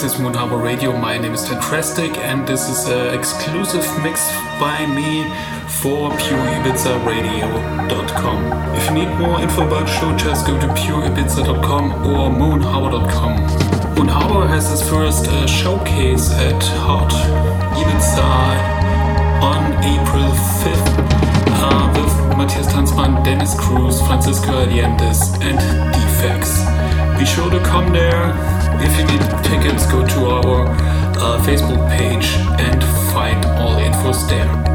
this is Moon Harbour Radio. My name is Dan Drastic, and this is an exclusive mix by me for pureibizaradio.com. If you need more info about the show, just go to pureibiza.com or moonharbour.com. Moon Harbour has its first uh, showcase at Hot Ibiza on April 5th uh, with Matthias Tanzmann, Dennis Cruz, Francisco Allendes, and Defects. Be sure to come there. If you need tickets, go to our uh, Facebook page and find all infos there.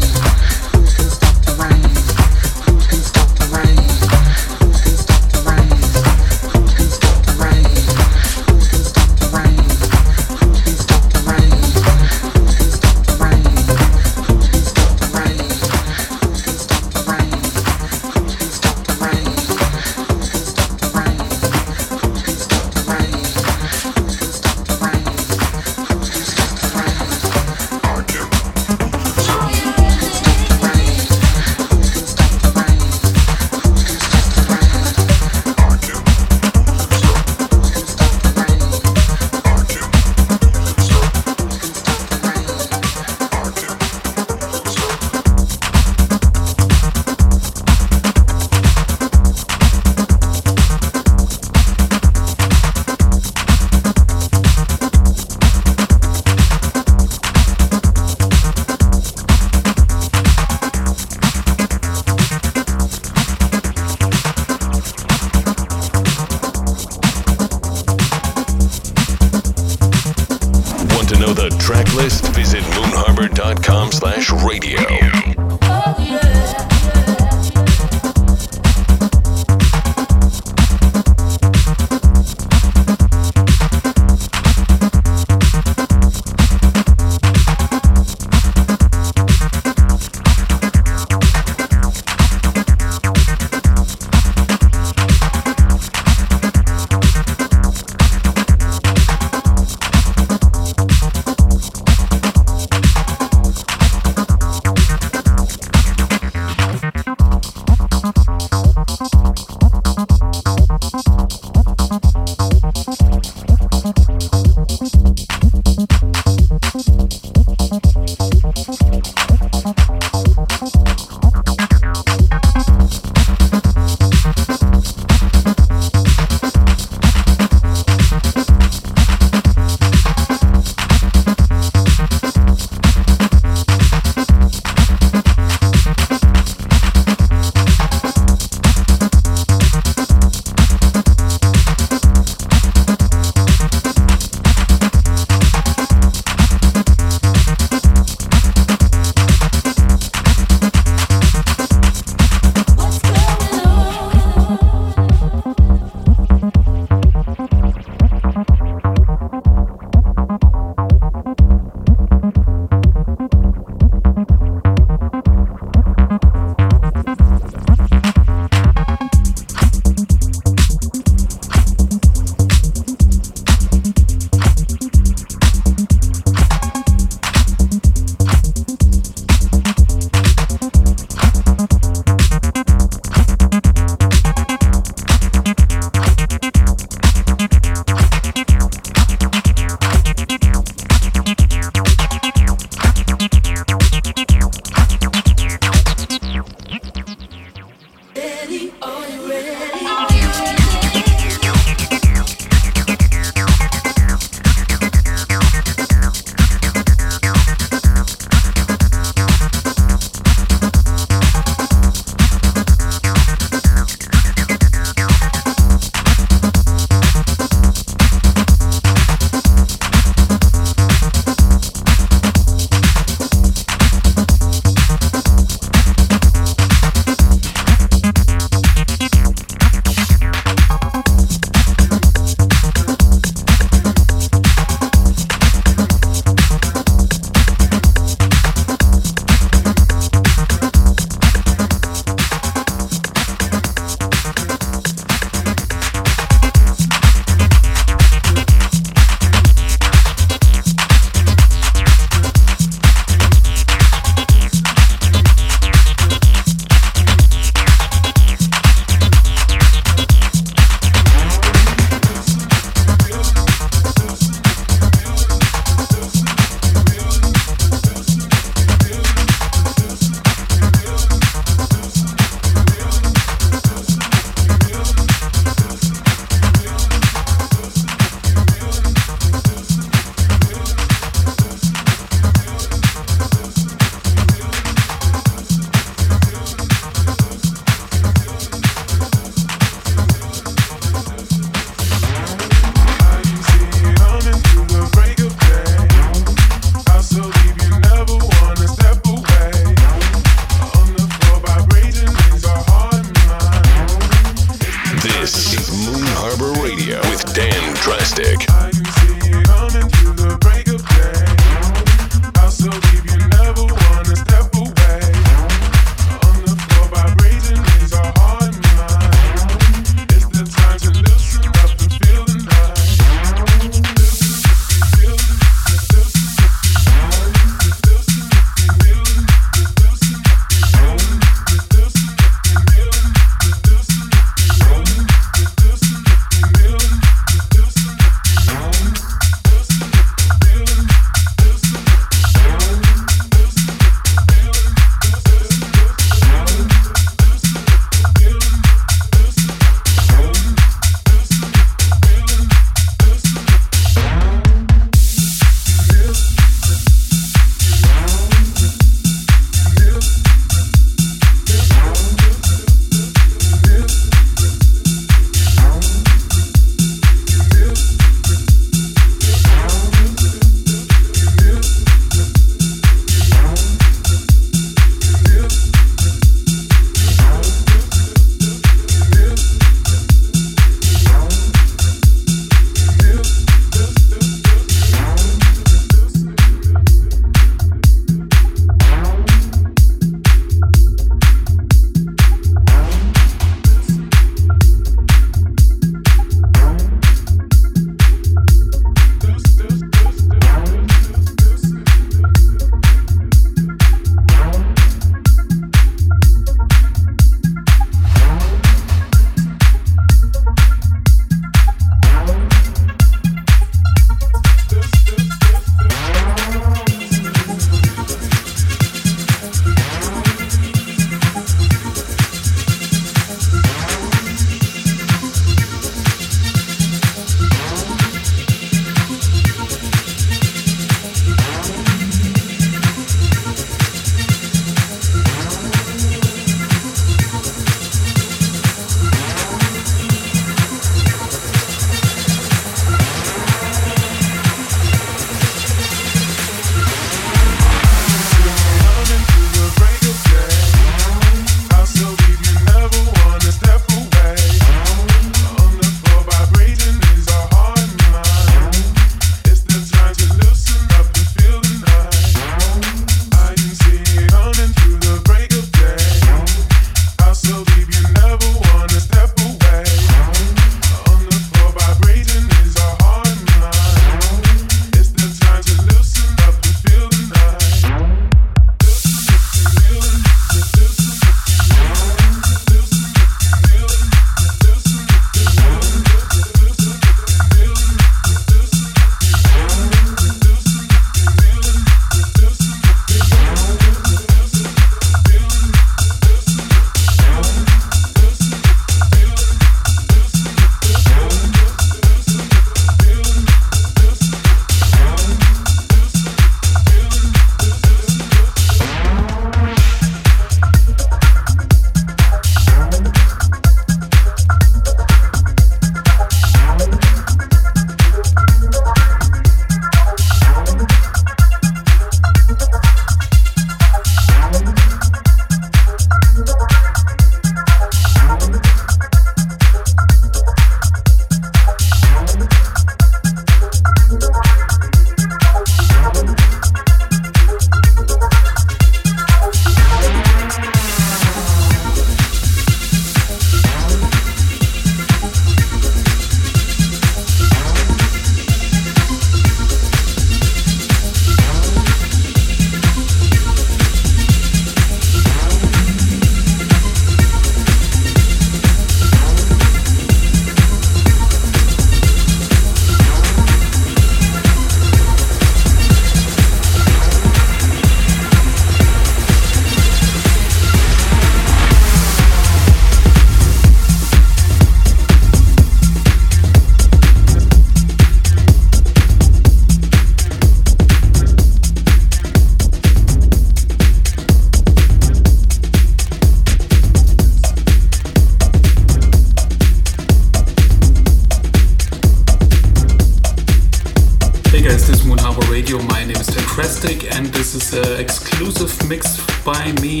Radio. My name is Dan Drastic and this is an exclusive mix by me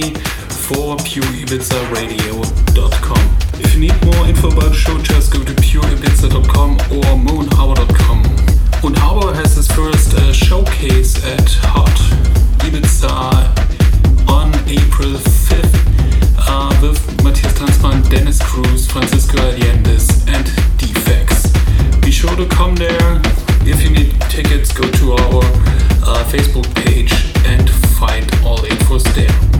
for pureibiza.radio.com. If you need more info about the show, just go to pureibiza.com or moonharbour.com. Moon Harbour has his first uh, showcase at Hot Ibiza on April 5th uh, with Matthias Tanzmann, Dennis Cruz, Francisco Allendes and Defects. Be sure to come there. If you need tickets, go to our uh, Facebook page and find all infos there.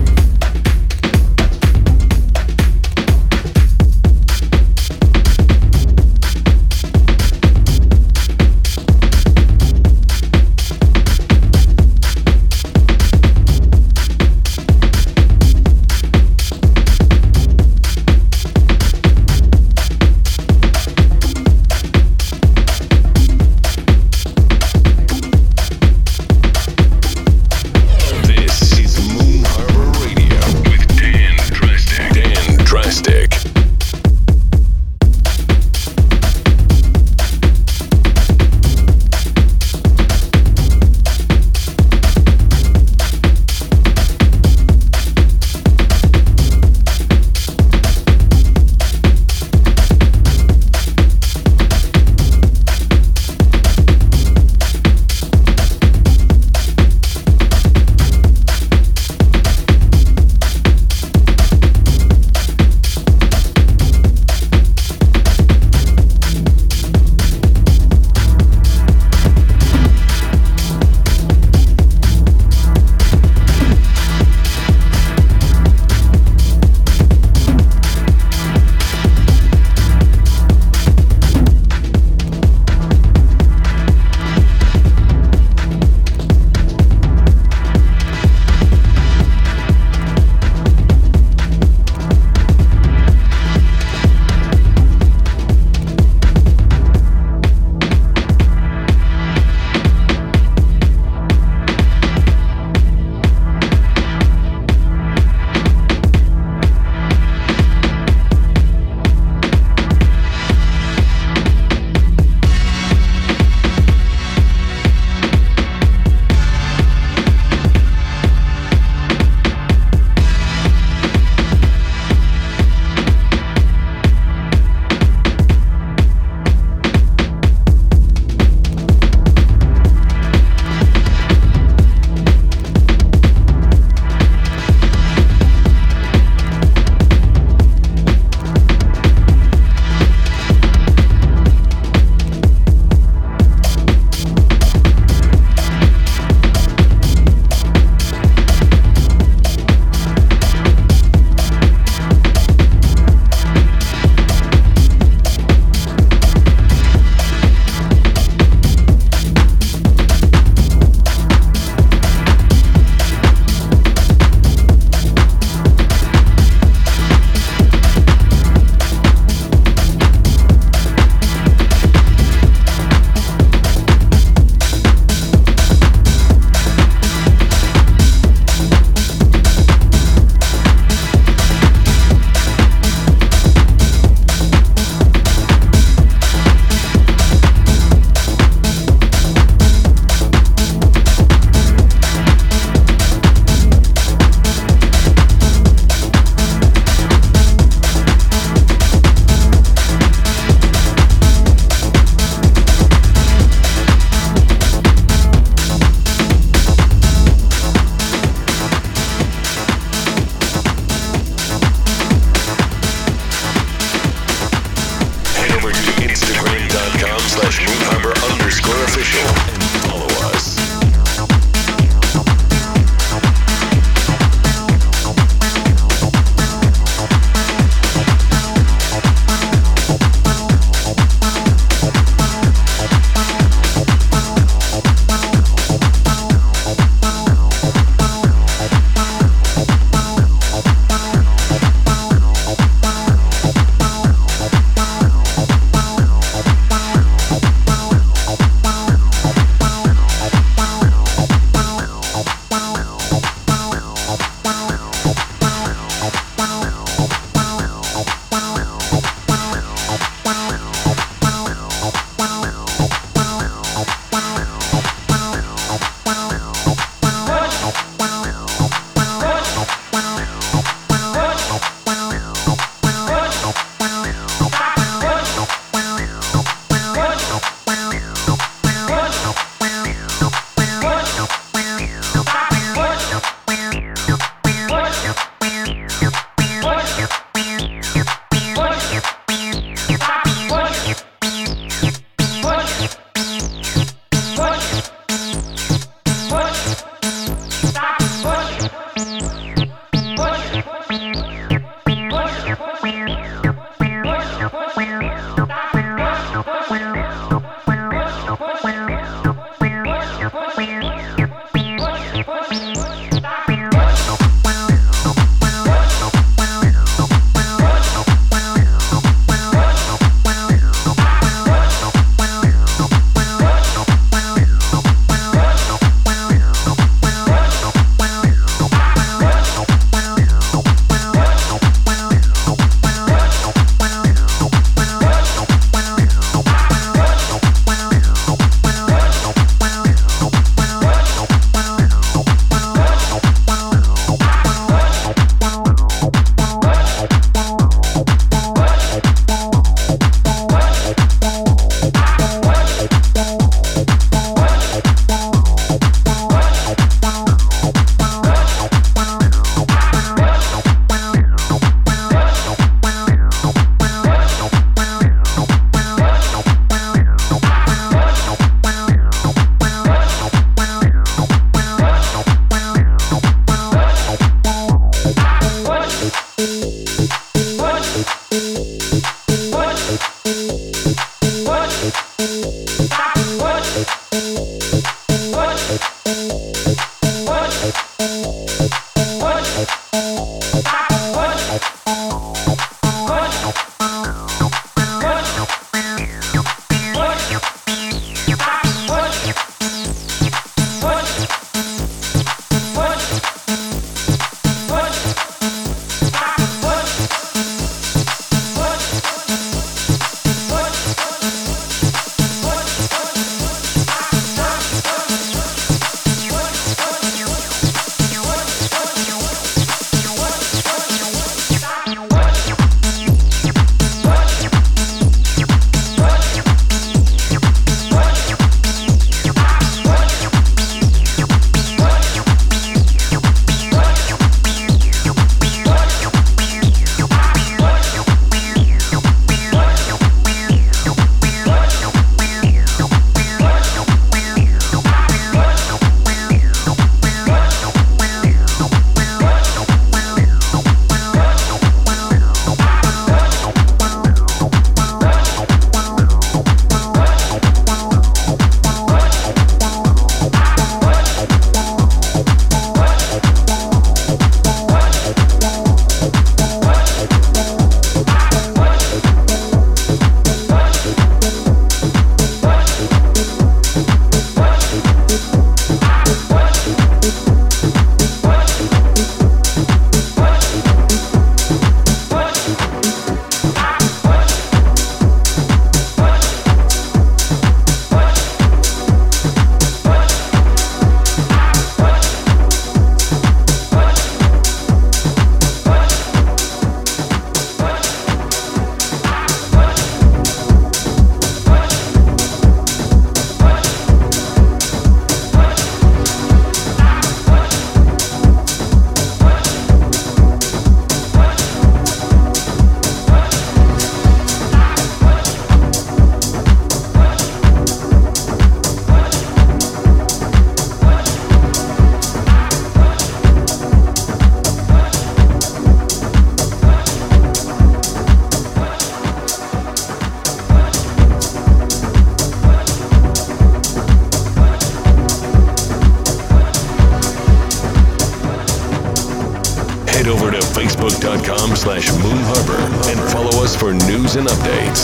And updates.